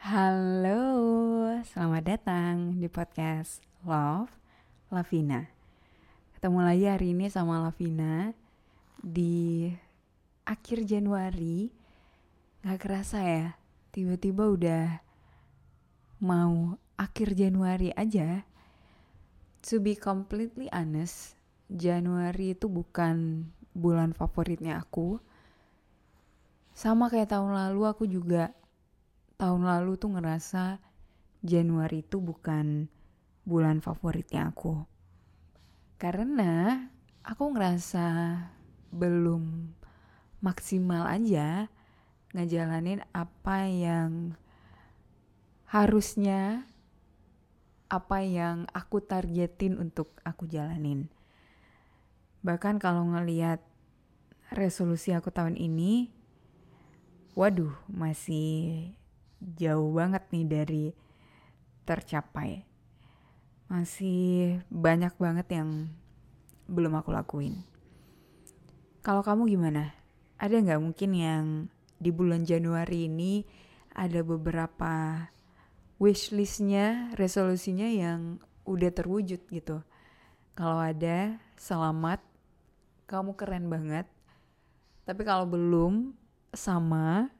Halo, selamat datang di podcast Love Lavina. Ketemu lagi hari ini sama Lavina di akhir Januari. Gak kerasa ya, tiba-tiba udah mau akhir Januari aja. To be completely honest, Januari itu bukan bulan favoritnya aku. Sama kayak tahun lalu aku juga tahun lalu tuh ngerasa Januari itu bukan bulan favoritnya aku. Karena aku ngerasa belum maksimal aja ngejalanin apa yang harusnya apa yang aku targetin untuk aku jalanin. Bahkan kalau ngeliat resolusi aku tahun ini, waduh masih jauh banget nih dari tercapai. Masih banyak banget yang belum aku lakuin. Kalau kamu gimana? Ada nggak mungkin yang di bulan Januari ini ada beberapa wishlistnya, resolusinya yang udah terwujud gitu. Kalau ada, selamat. Kamu keren banget. Tapi kalau belum, sama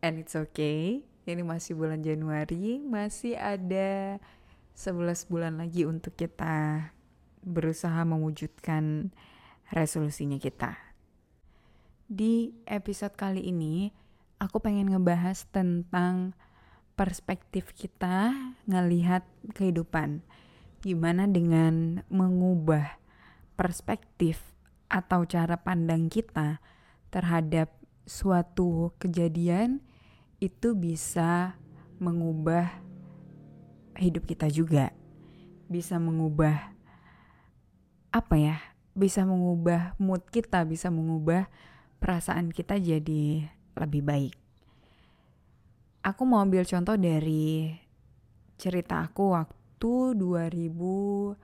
and it's okay. Ini masih bulan Januari, masih ada 11 bulan lagi untuk kita berusaha mewujudkan resolusinya kita. Di episode kali ini, aku pengen ngebahas tentang perspektif kita ngelihat kehidupan. Gimana dengan mengubah perspektif atau cara pandang kita terhadap suatu kejadian itu bisa mengubah hidup kita juga. Bisa mengubah apa ya? Bisa mengubah mood kita, bisa mengubah perasaan kita jadi lebih baik. Aku mau ambil contoh dari cerita aku waktu 2020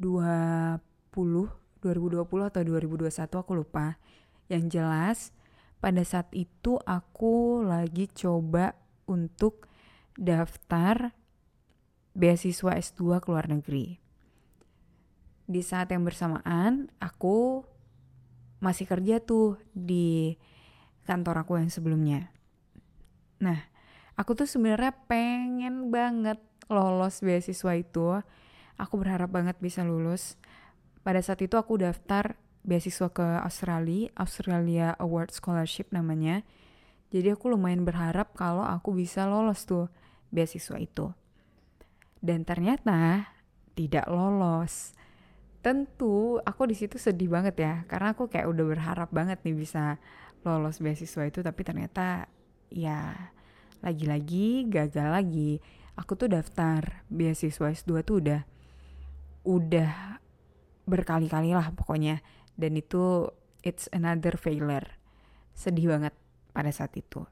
2020 atau 2021 aku lupa. Yang jelas pada saat itu aku lagi coba untuk daftar beasiswa S2 ke luar negeri. Di saat yang bersamaan aku masih kerja tuh di kantor aku yang sebelumnya. Nah, aku tuh sebenarnya pengen banget lolos beasiswa itu. Aku berharap banget bisa lulus. Pada saat itu aku daftar beasiswa ke Australia, Australia Award Scholarship namanya. Jadi aku lumayan berharap kalau aku bisa lolos tuh beasiswa itu. Dan ternyata tidak lolos. Tentu aku di situ sedih banget ya, karena aku kayak udah berharap banget nih bisa lolos beasiswa itu, tapi ternyata ya lagi-lagi gagal lagi. Aku tuh daftar beasiswa S2 tuh udah udah berkali-kali lah pokoknya dan itu it's another failure. Sedih banget pada saat itu.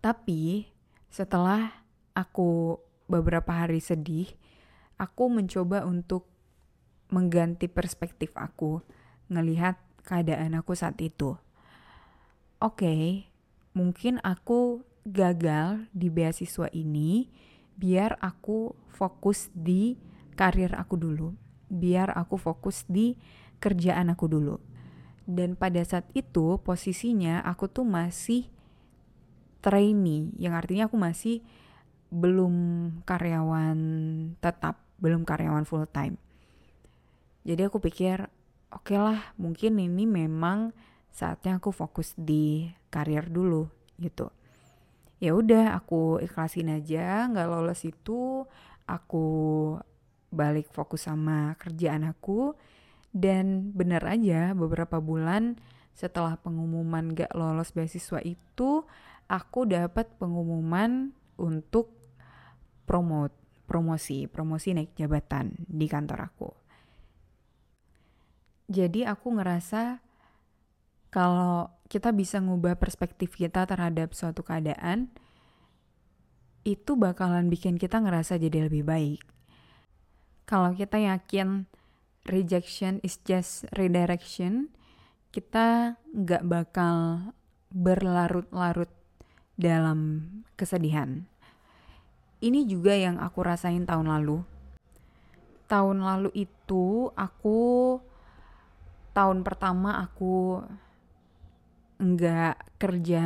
Tapi setelah aku beberapa hari sedih aku mencoba untuk mengganti perspektif aku ngelihat keadaan aku saat itu. Oke okay, mungkin aku gagal di beasiswa ini biar aku fokus di karir aku dulu. Biar aku fokus di kerjaan aku dulu. Dan pada saat itu posisinya aku tuh masih trainee, yang artinya aku masih belum karyawan tetap, belum karyawan full time. Jadi aku pikir, oke okay lah, mungkin ini memang saatnya aku fokus di karir dulu gitu. Ya udah, aku ikhlasin aja, nggak lolos itu, aku balik fokus sama kerjaan aku dan bener aja beberapa bulan setelah pengumuman gak lolos beasiswa itu aku dapat pengumuman untuk promote promosi promosi naik jabatan di kantor aku. Jadi aku ngerasa kalau kita bisa ngubah perspektif kita terhadap suatu keadaan itu bakalan bikin kita ngerasa jadi lebih baik. Kalau kita yakin rejection is just redirection kita nggak bakal berlarut-larut dalam kesedihan. Ini juga yang aku rasain tahun lalu. Tahun lalu itu aku tahun pertama aku nggak kerja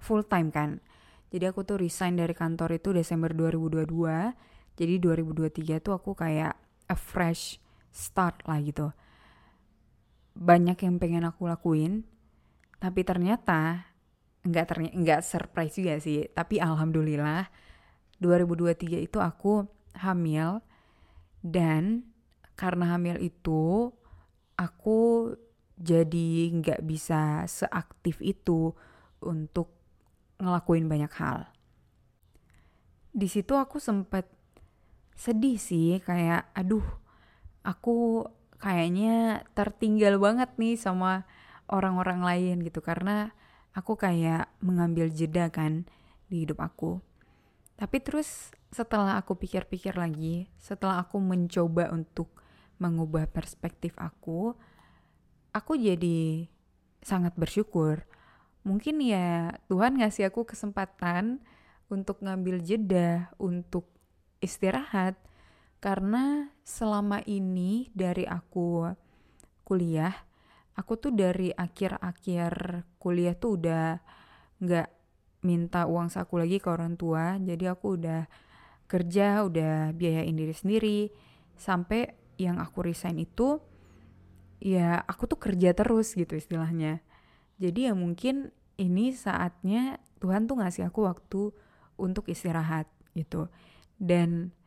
full time kan. Jadi aku tuh resign dari kantor itu Desember 2022. Jadi 2023 tuh aku kayak a fresh start lah gitu banyak yang pengen aku lakuin tapi ternyata nggak ternyata nggak surprise juga sih tapi alhamdulillah 2023 itu aku hamil dan karena hamil itu aku jadi nggak bisa seaktif itu untuk ngelakuin banyak hal. Di situ aku sempet sedih sih kayak aduh aku kayaknya tertinggal banget nih sama orang-orang lain gitu karena aku kayak mengambil jeda kan di hidup aku. Tapi terus setelah aku pikir-pikir lagi, setelah aku mencoba untuk mengubah perspektif aku, aku jadi sangat bersyukur. Mungkin ya Tuhan ngasih aku kesempatan untuk ngambil jeda, untuk istirahat, karena selama ini dari aku kuliah, aku tuh dari akhir-akhir kuliah tuh udah nggak minta uang saku lagi ke orang tua. Jadi aku udah kerja, udah biayain diri sendiri. Sampai yang aku resign itu, ya aku tuh kerja terus gitu istilahnya. Jadi ya mungkin ini saatnya Tuhan tuh ngasih aku waktu untuk istirahat gitu. Dan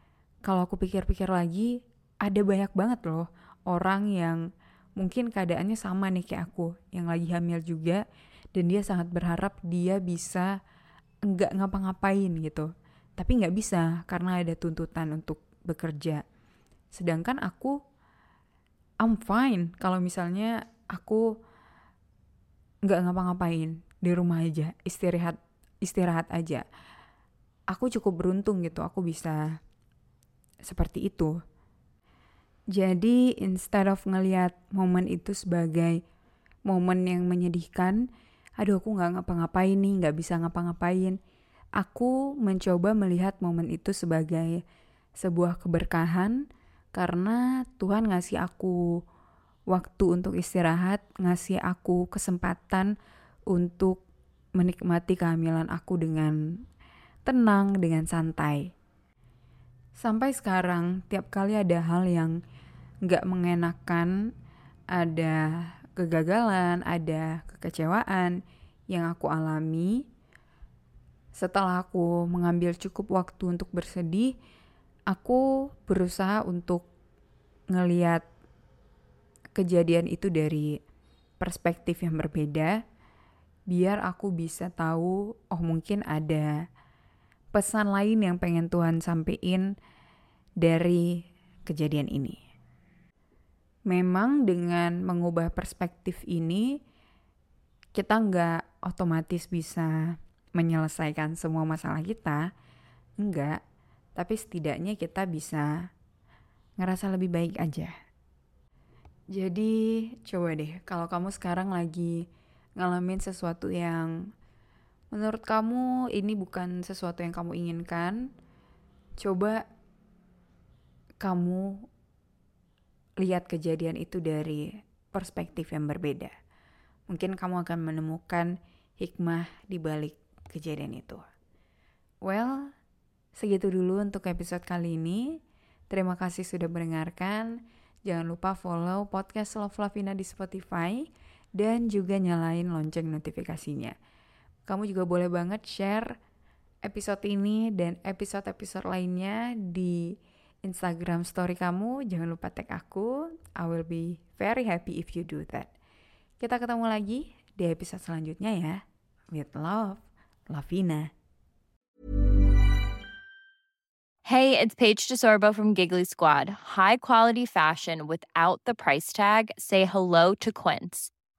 kalau aku pikir-pikir lagi ada banyak banget loh orang yang mungkin keadaannya sama nih kayak aku yang lagi hamil juga dan dia sangat berharap dia bisa nggak ngapa-ngapain gitu. Tapi nggak bisa karena ada tuntutan untuk bekerja. Sedangkan aku I'm fine kalau misalnya aku nggak ngapa-ngapain di rumah aja istirahat istirahat aja. Aku cukup beruntung gitu aku bisa seperti itu. Jadi instead of ngelihat momen itu sebagai momen yang menyedihkan, aduh aku nggak ngapa-ngapain nih, nggak bisa ngapa-ngapain. Aku mencoba melihat momen itu sebagai sebuah keberkahan karena Tuhan ngasih aku waktu untuk istirahat, ngasih aku kesempatan untuk menikmati kehamilan aku dengan tenang, dengan santai. Sampai sekarang, tiap kali ada hal yang gak mengenakan, ada kegagalan, ada kekecewaan yang aku alami, setelah aku mengambil cukup waktu untuk bersedih, aku berusaha untuk ngeliat kejadian itu dari perspektif yang berbeda, biar aku bisa tahu, oh mungkin ada pesan lain yang pengen Tuhan sampaikan dari kejadian ini. Memang dengan mengubah perspektif ini, kita nggak otomatis bisa menyelesaikan semua masalah kita, enggak, tapi setidaknya kita bisa ngerasa lebih baik aja. Jadi coba deh, kalau kamu sekarang lagi ngalamin sesuatu yang menurut kamu ini bukan sesuatu yang kamu inginkan, coba kamu lihat kejadian itu dari perspektif yang berbeda. Mungkin kamu akan menemukan hikmah di balik kejadian itu. Well, segitu dulu untuk episode kali ini. Terima kasih sudah mendengarkan. Jangan lupa follow podcast Love Lavina di Spotify dan juga nyalain lonceng notifikasinya. Kamu juga boleh banget share episode ini dan episode-episode lainnya di Instagram story kamu. Jangan lupa tag aku. I will be very happy if you do that. Kita ketemu lagi di episode selanjutnya ya. With love, Lavina. Hey, it's Paige DeSorbo from Giggly Squad. High quality fashion without the price tag. Say hello to Quince.